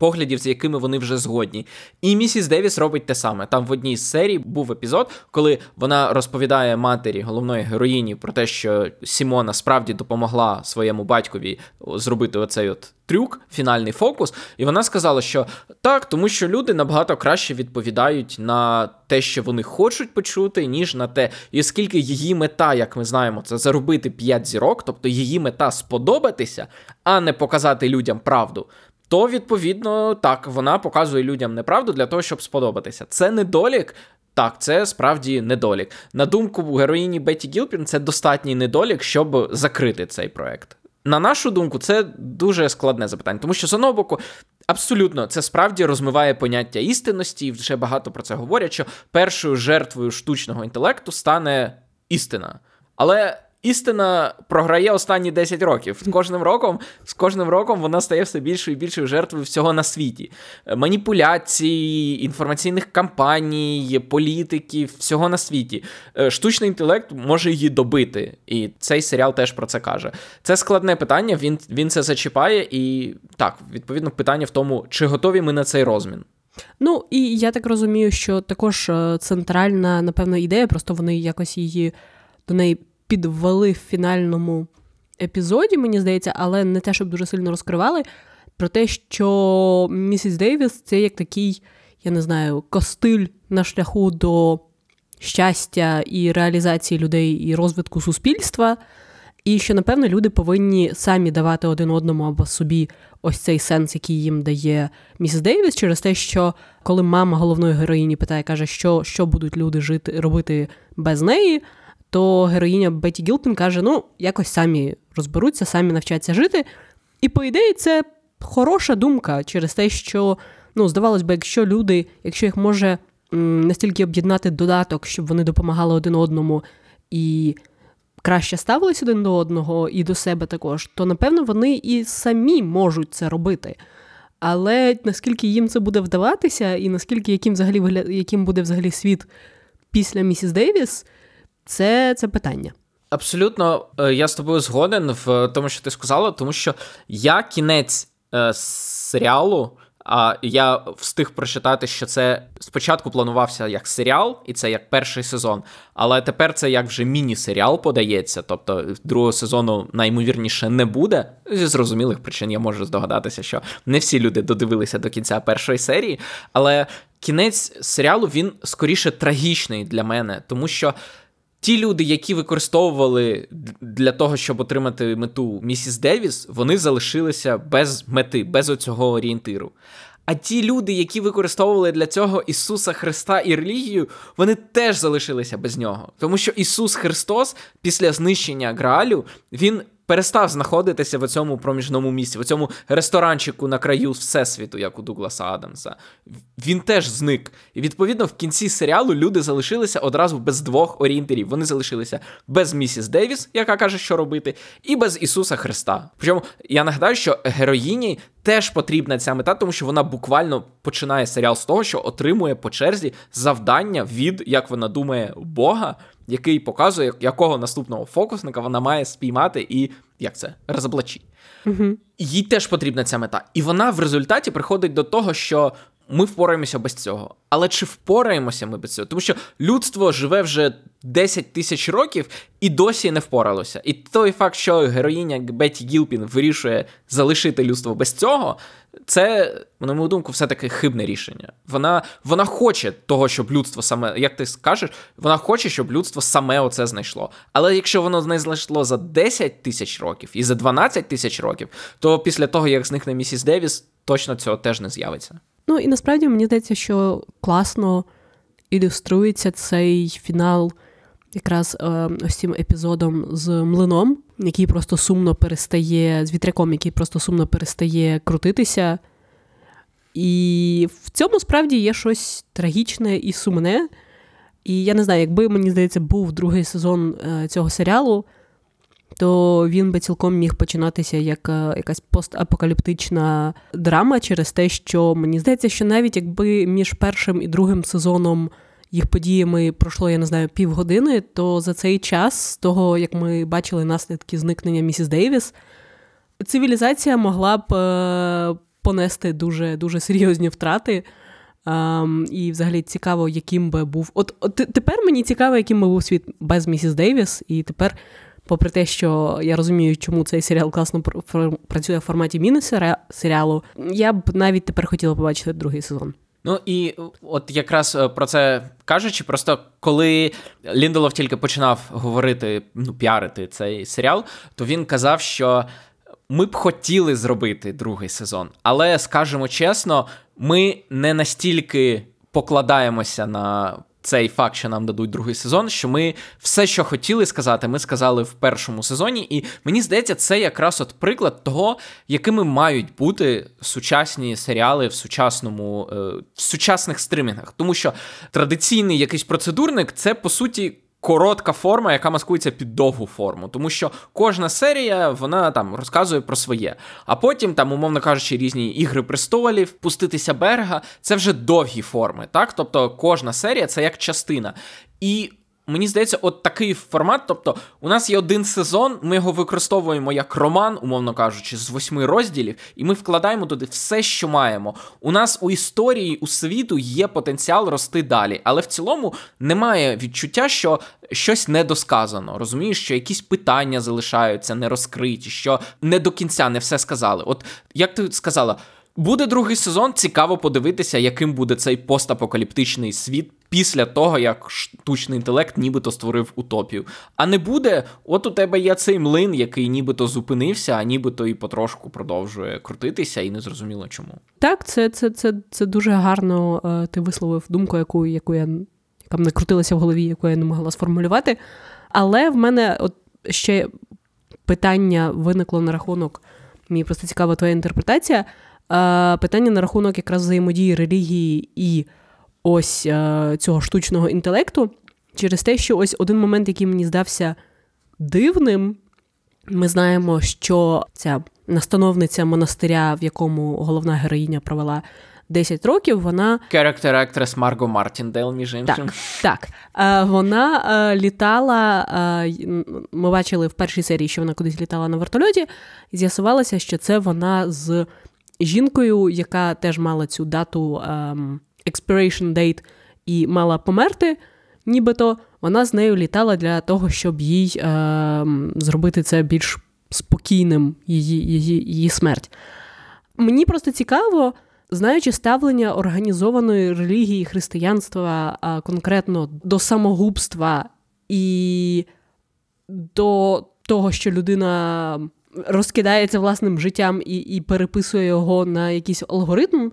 поглядів, з якими вони вже згодні. І місіс Девіс робить те саме. Там в одній з серій був епізод, коли вона розповідає матері головної героїні про те, що Сімона справді допомогла своєму батькові зробити оцей от. Трюк, фінальний фокус, і вона сказала, що так, тому що люди набагато краще відповідають на те, що вони хочуть почути, ніж на те, і оскільки її мета, як ми знаємо, це заробити 5 зірок, тобто її мета сподобатися, а не показати людям правду то відповідно так вона показує людям неправду для того, щоб сподобатися. Це недолік. Так, це справді недолік. На думку героїні Бетті Гілпін, це достатній недолік, щоб закрити цей проект. На нашу думку, це дуже складне запитання, тому що з одного боку, абсолютно це справді розмиває поняття істинності, і вже багато про це говорять, що першою жертвою штучного інтелекту стане істина. Але істина програє останні 10 років. З кожним роком з кожним роком вона стає все більшою і більшою жертвою всього на світі. Маніпуляцій, інформаційних кампаній, політиків, всього на світі. Е, штучний інтелект може її добити. І цей серіал теж про це каже. Це складне питання, він, він це зачіпає, і так, відповідно, питання в тому, чи готові ми на цей розмін. Ну, і я так розумію, що також е, центральна, напевно, ідея, просто вони якось її до неї підвели в фінальному епізоді, мені здається, але не те, щоб дуже сильно розкривали. Про те, що місіс Дейвіс це як такий, я не знаю, костиль на шляху до щастя і реалізації людей і розвитку суспільства. І що, напевно, люди повинні самі давати один одному або собі ось цей сенс, який їм дає місіс Дейвіс, через те, що коли мама головної героїні питає, каже, що що будуть люди жити робити без неї, то героїня Беті Гілпін каже: ну, якось самі розберуться, самі навчаться жити. І, по ідеї, це хороша думка через те, що, ну, здавалось би, якщо люди, якщо їх може настільки об'єднати додаток, щоб вони допомагали один одному і краще ставились один до одного і до себе також, то напевно вони і самі можуть це робити. Але наскільки їм це буде вдаватися, і наскільки яким взагалі яким буде взагалі світ після місіс Дейвіс, це, це питання. Абсолютно, е, я з тобою згоден в тому, що ти сказала, тому що я кінець е, серіалу. А я встиг прочитати, що це спочатку планувався як серіал, і це як перший сезон. Але тепер це як вже міні-серіал подається. Тобто другого сезону наймовірніше не буде. Зі зрозумілих причин я можу здогадатися, що не всі люди додивилися до кінця першої серії. Але кінець серіалу він скоріше трагічний для мене, тому що Ті люди, які використовували для того, щоб отримати мету місіс Девіс, вони залишилися без мети, без оцього орієнтиру. А ті люди, які використовували для цього Ісуса Христа і релігію, вони теж залишилися без нього. Тому що Ісус Христос після знищення Граалю, він перестав знаходитися в цьому проміжному місці, в цьому ресторанчику на краю всесвіту, як у Дугласа Адамса. Він теж зник. І відповідно в кінці серіалу люди залишилися одразу без двох орієнтирів. Вони залишилися без місіс Девіс, яка каже, що робити, і без Ісуса Христа. Причому я нагадаю, що героїні. Теж потрібна ця мета, тому що вона буквально починає серіал з того, що отримує по черзі завдання від, як вона думає, Бога, який показує, якого наступного фокусника вона має спіймати і як це розоблачити. Угу. Їй теж потрібна ця мета. І вона в результаті приходить до того, що ми впораємося без цього. Але чи впораємося ми без цього? Тому що людство живе вже 10 тисяч років і досі не впоралося. І той факт, що героїня Бетті Гілпін вирішує залишити людство без цього, це, на мою думку, все-таки хибне рішення. Вона вона хоче того, щоб людство саме, як ти скажеш, вона хоче, щоб людство саме оце знайшло. Але якщо воно не знайшло за 10 тисяч років і за 12 тисяч років, то після того, як зникне місіс Девіс, точно цього теж не з'явиться. Ну і насправді мені здається, що класно ілюструється цей фінал якраз е, ось цим епізодом з млином, який просто сумно перестає, з вітряком, який просто сумно перестає крутитися. І в цьому справді є щось трагічне і сумне. І я не знаю, якби, мені здається, був другий сезон е, цього серіалу, то він би цілком міг починатися як е, якась постапокаліптична драма через те, що мені здається, що навіть якби між першим і другим сезоном їх подіями пройшло, я не знаю, півгодини, то за цей час, з того, як ми бачили наслідки зникнення місіс Дейвіс, цивілізація могла б е, понести дуже дуже серйозні втрати. Um, і взагалі цікаво, яким би був. От, от тепер мені цікаво, яким би був світ без місіс Дейвіс, і тепер попри те, що я розумію, чому цей серіал класно працює в форматі міні-серіалу, я б навіть тепер хотіла побачити другий сезон. Ну і от якраз е, про це кажучи, просто коли Лінделов тільки починав говорити, ну, піарити цей серіал, то він казав, що ми б хотіли зробити другий сезон, але скажемо чесно, ми не настільки покладаємося на цей факт, що нам дадуть другий сезон, що ми все, що хотіли сказати, ми сказали в першому сезоні. І мені здається, це якраз от приклад того, якими мають бути сучасні серіали в сучасному е, в сучасних стримінгах. Тому що традиційний якийсь процедурник це по суті коротка форма, яка маскується під довгу форму, тому що кожна серія вона там розказує про своє. А потім, там, умовно кажучи, різні ігри престолів, пуститися берега це вже довгі форми. так? Тобто кожна серія це як частина. І Мені здається, от такий формат. Тобто, у нас є один сезон, ми його використовуємо як роман, умовно кажучи, з восьми розділів, і ми вкладаємо туди все, що маємо. У нас у історії у світу є потенціал рости далі, але в цілому немає відчуття, що щось недосказано. Розумієш, що якісь питання залишаються не розкриті, що не до кінця не все сказали. От як ти сказала. Буде другий сезон, цікаво подивитися, яким буде цей постапокаліптичний світ після того, як штучний інтелект нібито створив утопію. А не буде, от у тебе є цей млин, який нібито зупинився, а нібито і потрошку продовжує крутитися, і не зрозуміло чому. Так, це це, це, це дуже гарно. Е, ти висловив думку, яку яку я яка мене крутилася в голові, яку я не могла сформулювати. Але в мене от ще питання виникло на рахунок. Мені просто цікава твоя інтерпретація. Питання на рахунок якраз взаємодії релігії і ось е, цього штучного інтелекту через те, що ось один момент, який мені здався дивним, ми знаємо, що ця настановниця монастиря, в якому головна героїня провела 10 років, вона Character actress Марго Мартіндейл, між іншим. Так, так. Вона е, літала. Ми бачили в першій серії, що вона кудись літала на вертольоті, і з'ясувалося, що це вона з жінкою, яка теж мала цю дату um, expiration date і мала померти, нібито вона з нею літала для того, щоб їй um, зробити це більш спокійним, її, її, її смерть. Мені просто цікаво. Знаючи ставлення організованої релігії християнства а конкретно до самогубства і до того, що людина розкидається власним життям і і переписує його на якийсь алгоритм.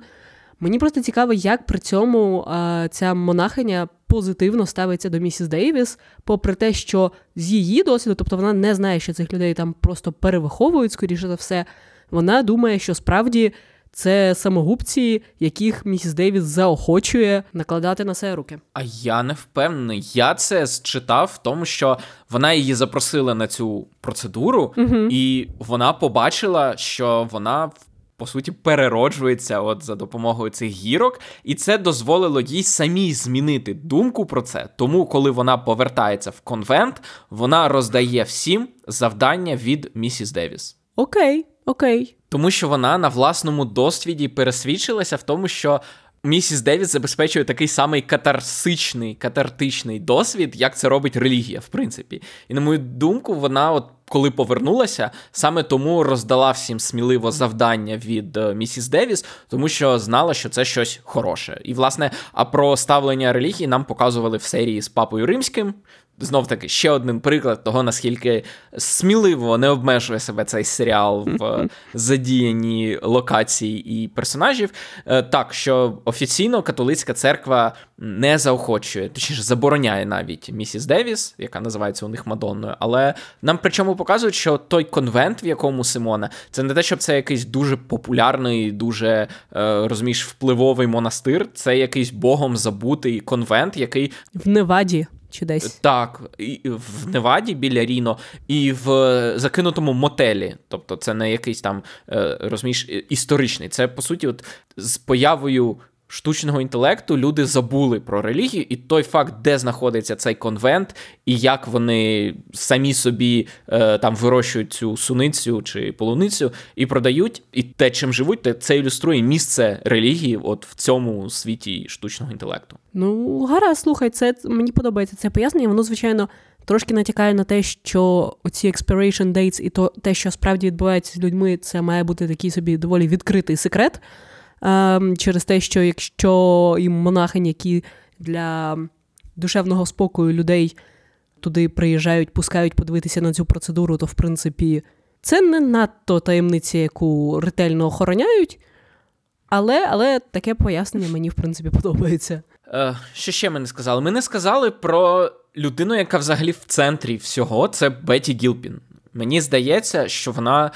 Мені просто цікаво, як при цьому а, ця монахиня позитивно ставиться до місіс Дейвіс, попри те, що з її досвіду, тобто вона не знає, що цих людей там просто перевиховують, скоріше за все, вона думає, що справді це самогубці, яких місіс Дейвіс заохочує накладати на себе руки. А я не впевнений. Я це читав в тому, що вона її запросила на цю процедуру, угу. і вона побачила, що вона по суті перероджується от за допомогою цих гірок, і це дозволило їй самій змінити думку про це. Тому, коли вона повертається в конвент, вона роздає всім завдання від місіс Девіс. Окей, окей. Тому що вона на власному досвіді пересвідчилася в тому, що місіс Девіс забезпечує такий самий катарсичний, катартичний досвід, як це робить релігія, в принципі. І на мою думку, вона, от коли повернулася, саме тому роздала всім сміливо завдання від е, місіс Девіс, тому що знала, що це щось хороше. І, власне, а про ставлення релігії нам показували в серії з папою римським. Знов таки ще один приклад того, наскільки сміливо не обмежує себе цей серіал в задіянні локацій і персонажів. Е, так, що офіційно католицька церква не заохочує, точніше забороняє навіть місіс Девіс, яка називається у них Мадонною, але нам причому показують, що той конвент, в якому Симона, це не те, щоб це якийсь дуже популярний, дуже е, розумієш, впливовий монастир, це якийсь богом забутий конвент, який в Неваді. Чи десь. Так, і в Неваді біля Ріно, і в закинутому мотелі. Тобто, це не якийсь там е, розумієш, історичний. Це по суті, от з появою штучного інтелекту люди забули про релігію, і той факт, де знаходиться цей конвент, і як вони самі собі е, там вирощують цю суницю чи полуницю і продають, і те, чим живуть, те це ілюструє місце релігії, от в цьому світі штучного інтелекту. Ну, гаразд, слухай, це мені подобається це пояснення. Воно, звичайно, трошки натякає на те, що оці expiration dates і то те, що справді відбувається з людьми, це має бути такий собі доволі відкритий секрет. Ем, через те, що якщо і монахині, які для душевного спокою людей туди приїжджають, пускають подивитися на цю процедуру, то в принципі це не надто таємниця, яку ретельно охороняють. Але але таке пояснення мені, в принципі, подобається. Е, Що ще ми не сказали? Ми не сказали про людину, яка взагалі в центрі всього, це Беті Гілпін. Мені здається, що вона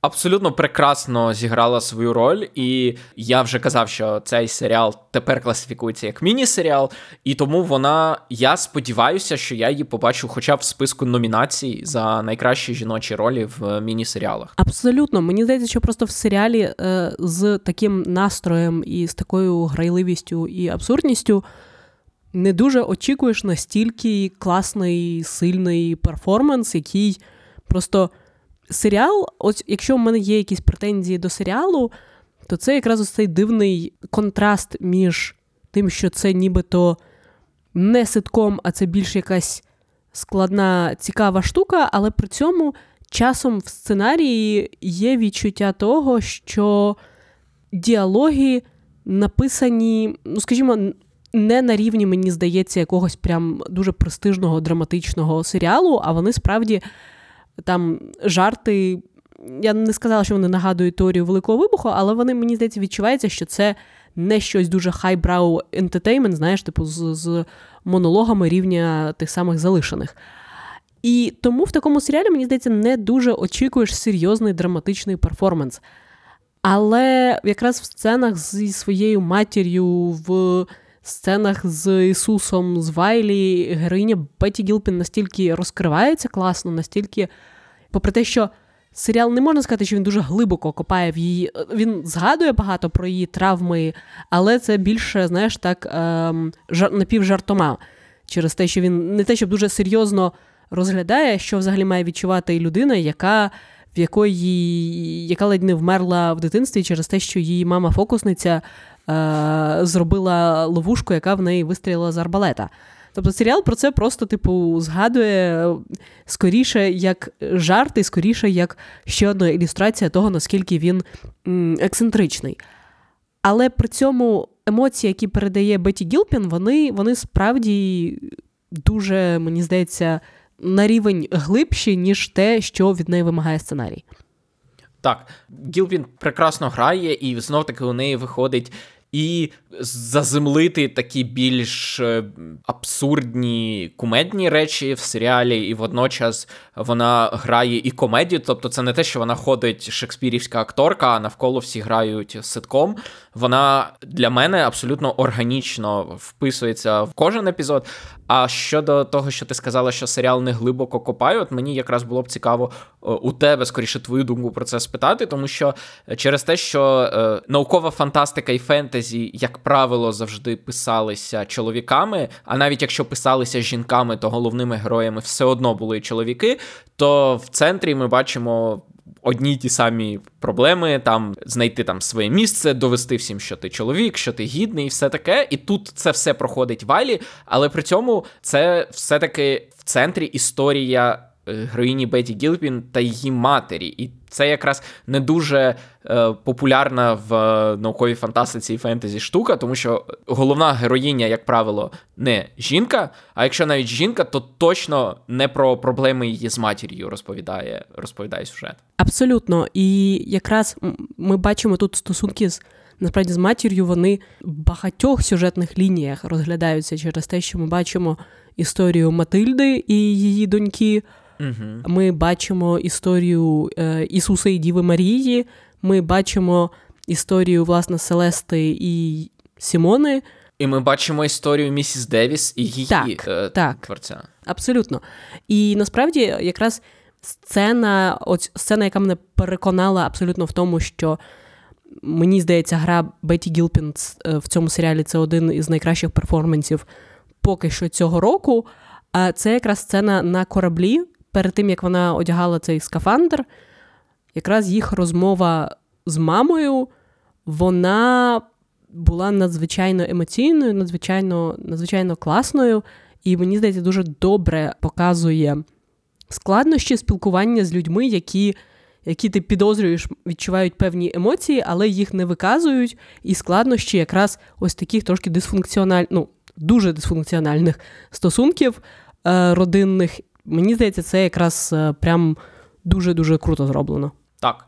абсолютно прекрасно зіграла свою роль, і я вже казав, що цей серіал тепер класифікується як міні-серіал, і тому вона, я сподіваюся, що я її побачу, хоча б в списку номінацій за найкращі жіночі ролі в міні-серіалах. Абсолютно, мені здається, що просто в серіалі е, з таким настроєм і з такою грайливістю і абсурдністю. Не дуже очікуєш настільки класний сильний перформанс, який просто серіал, ось якщо в мене є якісь претензії до серіалу, то це якраз ось цей дивний контраст між тим, що це нібито не ситком, а це більш якась складна, цікава штука, але при цьому часом в сценарії є відчуття того, що діалоги написані, ну, скажімо, не на рівні, мені здається, якогось прям дуже престижного драматичного серіалу, а вони справді там жарти. Я не сказала, що вони нагадують теорію Великого вибуху, але вони, мені здається, відчувається, що це не щось дуже хайбрау ентетеймент, знаєш, типу, з, з монологами рівня тих самих залишених. І тому в такому серіалі, мені здається, не дуже очікуєш серйозний драматичний перформанс. Але якраз в сценах зі своєю матір'ю, в сценах з Ісусом, з Вайлі, героїня Беті Гілпін настільки розкривається класно, настільки, попри те, що серіал не можна сказати, що він дуже глибоко копає в її. Він згадує багато про її травми, але це більше, знаєш, так, ем, жар... напівжартома. Через те, що він не те, щоб дуже серйозно розглядає, що взагалі має відчувати людина, яка. В якої яка ледь не вмерла в дитинстві через те, що її мама фокусниця е, зробила ловушку, яка в неї вистрілила з арбалета. Тобто серіал про це просто, типу, згадує скоріше як жарт, і скоріше як ще одна ілюстрація того, наскільки він ексцентричний. Але при цьому емоції, які передає Беті Гілпін, вони, вони справді дуже, мені здається, на рівень глибші, ніж те, що від неї вимагає сценарій. Так, Гілпін прекрасно грає, і знов таки у неї виходить і заземлити такі більш е, абсурдні кумедні речі в серіалі, і водночас вона грає і комедію. Тобто, це не те, що вона ходить шекспірівська акторка, а навколо всі грають ситком. Вона для мене абсолютно органічно вписується в кожен епізод. А щодо того, що ти сказала, що серіал не глибоко копає, от мені якраз було б цікаво е, у тебе скоріше твою думку про це спитати, тому що через те, що е, наукова фантастика і фентезі, як правило, завжди писалися чоловіками. А навіть якщо писалися жінками, то головними героями все одно були чоловіки. То в центрі ми бачимо одні й ті самі проблеми, там знайти там своє місце, довести всім, що ти чоловік, що ти гідний, і все таке. І тут це все проходить валі, але при цьому це все-таки в центрі історія. Е, героїні Беті Гілпін та її матері. І це якраз не дуже е, популярна в е, науковій фантастиці і фентезі штука, тому що головна героїня, як правило, не жінка. А якщо навіть жінка, то точно не про проблеми її з матір'ю розповідає, розповідає сюжет. Абсолютно. І якраз ми бачимо тут стосунки з. Насправді з матір'ю вони в багатьох сюжетних лініях розглядаються через те, що ми бачимо історію Матильди і її доньки, Угу. Ми бачимо історію е, Ісуса і Діви Марії. Ми бачимо історію власне Селести і Сімони. І ми бачимо історію місіс Девіс і її Так, е, так. творця. Абсолютно. І насправді якраз сцена, ось сцена, яка мене переконала абсолютно в тому, що мені здається, гра Бетті Гілпін е, в цьому серіалі це один із найкращих перформансів поки що цього року. А це якраз сцена на кораблі перед тим, як вона одягала цей скафандр. Якраз їх розмова з мамою, вона була надзвичайно емоційною, надзвичайно, надзвичайно класною, і мені здається, дуже добре показує складнощі спілкування з людьми, які, які ти підозрюєш, відчувають певні емоції, але їх не виказують. І складнощі якраз ось таких трошки дисфункціональних, ну, дуже дисфункціональних стосунків е, родинних. Мені здається, це якраз е, прям дуже-дуже круто зроблено. Так.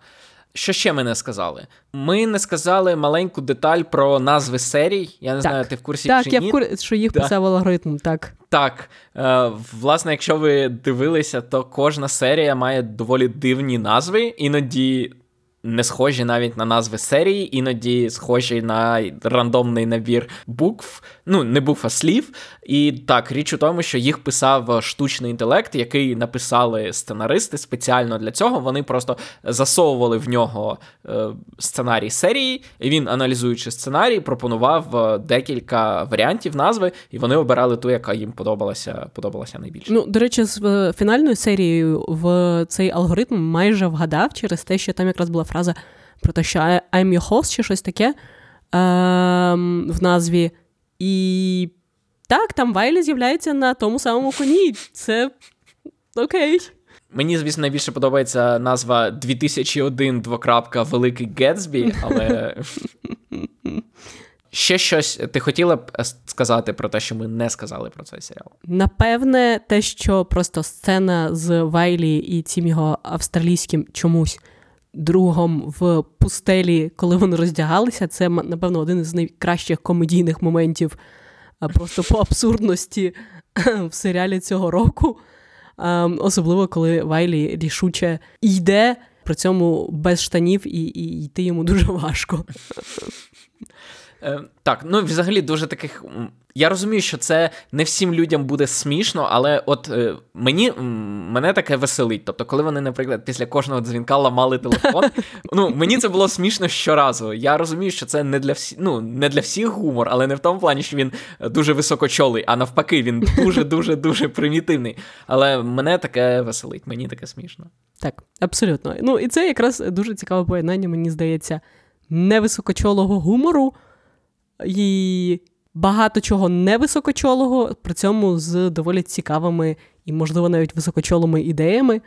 Що ще ми не сказали? Ми не сказали маленьку деталь про назви серій. Я не Так. знаю, ти в курсі так, чи я ні? в курсі, що їх Да. писав алгоритм, так. Так, е, власне, якщо ви дивилися, то кожна серія має доволі дивні назви, іноді не схожі навіть на назви серії, іноді схожі на рандомний набір букв, ну не букв, а слів. І так, річ у тому, що їх писав штучний інтелект, який написали сценаристи спеціально для цього. Вони просто засовували в нього е, сценарій серії, і він, аналізуючи сценарій, пропонував е, декілька варіантів назви, і вони обирали ту, яка їм подобалася, подобалася найбільше. Ну, до речі, з е, фінальною серією в цей алгоритм майже вгадав через те, що там якраз була фраза про те, що I'm your host чи щось таке ем, в назві. І так, там Вайлі з'являється на тому самому коні. Це окей. Мені, звісно, найбільше подобається назва 2001 двокрапка Великий Гетсбі, але. Ще щось ти хотіла б е, сказати про те, що ми не сказали про цей серіал? Напевне, те, що просто сцена з Вайлі і цим його австралійським чомусь другом в пустелі, коли вони роздягалися, це, напевно, один із найкращих комедійних моментів просто по абсурдності в серіалі цього року. Особливо, коли Вайлі рішуче йде, при цьому без штанів, і, і йти йому дуже важко. Е, так, ну взагалі дуже таких. Я розумію, що це не всім людям буде смішно, але от е, мені мене таке веселить. Тобто, коли вони, наприклад, після кожного дзвінка ламали телефон, ну мені це було смішно щоразу. Я розумію, що це не для всі, ну, не для всіх гумор, але не в тому плані, що він е, дуже високочолий, а навпаки, він дуже дуже дуже примітивний. Але мене таке веселить, мені таке смішно. Так, абсолютно. Ну, і це якраз дуже цікаве поєднання, мені здається, невисокочолого гумору і багато чого невисокочолого, при цьому з доволі цікавими і, можливо, навіть високочолими ідеями.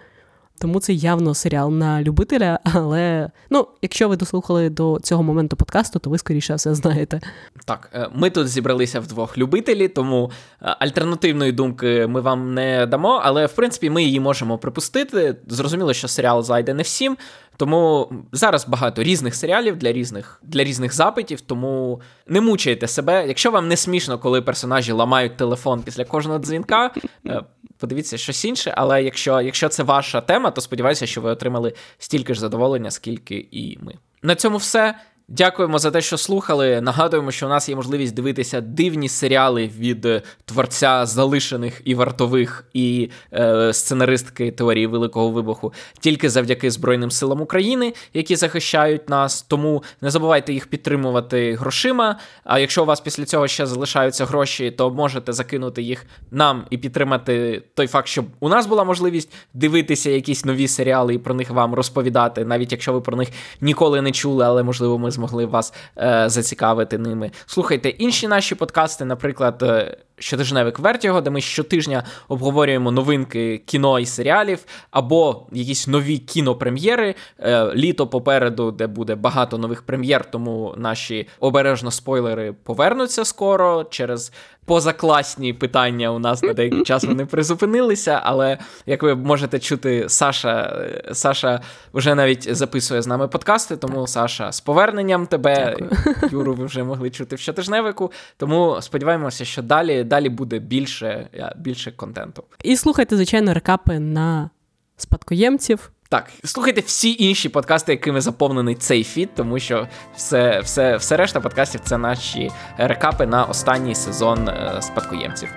Тому це явно серіал на любителя, але ну, якщо ви дослухали до цього моменту подкасту, то ви скоріше все знаєте. Так, е, ми тут зібралися вдвох любителі, тому е, альтернативної думки ми вам не дамо, але в принципі ми її можемо припустити. Зрозуміло, що серіал зайде не всім, тому зараз багато різних серіалів для різних, для різних запитів, тому не мучайте себе. Якщо вам не смішно, коли персонажі ламають телефон після кожного дзвінка, е, подивіться щось інше. Але якщо, якщо це ваша тема, то сподіваюся, що ви отримали стільки ж задоволення, скільки і ми. На цьому все. Дякуємо за те, що слухали. Нагадуємо, що у нас є можливість дивитися дивні серіали від е, творця залишених і вартових, і е, сценаристки теорії Великого Вибуху тільки завдяки Збройним силам України, які захищають нас. Тому не забувайте їх підтримувати грошима. А якщо у вас після цього ще залишаються гроші, то можете закинути їх нам і підтримати той факт, щоб у нас була можливість дивитися якісь нові серіали і про них вам розповідати, навіть якщо ви про них ніколи не чули, але можливо ми змогли вас е, зацікавити ними. Слухайте інші наші подкасти, наприклад. е, Щотижневик Вертіго, де ми щотижня обговорюємо новинки кіно і серіалів, або якісь нові кінопрем'єри. Е, літо попереду, де буде багато нових прем'єр, тому наші обережно спойлери повернуться скоро. Через позакласні питання у нас на деякий час вони призупинилися. Але як ви можете чути, Саша е, Саша вже навіть записує з нами подкасти. Тому Саша, з поверненням тебе, Юру, ви вже могли чути в щотижневику. Тому сподіваємося, що далі, далі буде більше, е, більше контенту. І слухайте, звичайно, рекапи на спадкоємців. Так, слухайте всі інші подкасти, якими заповнений цей фіт, тому що все все, все решта подкастів це наші рекапи на останній сезон е, спадкоємців.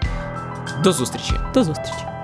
До зустрічі. До зустрічі.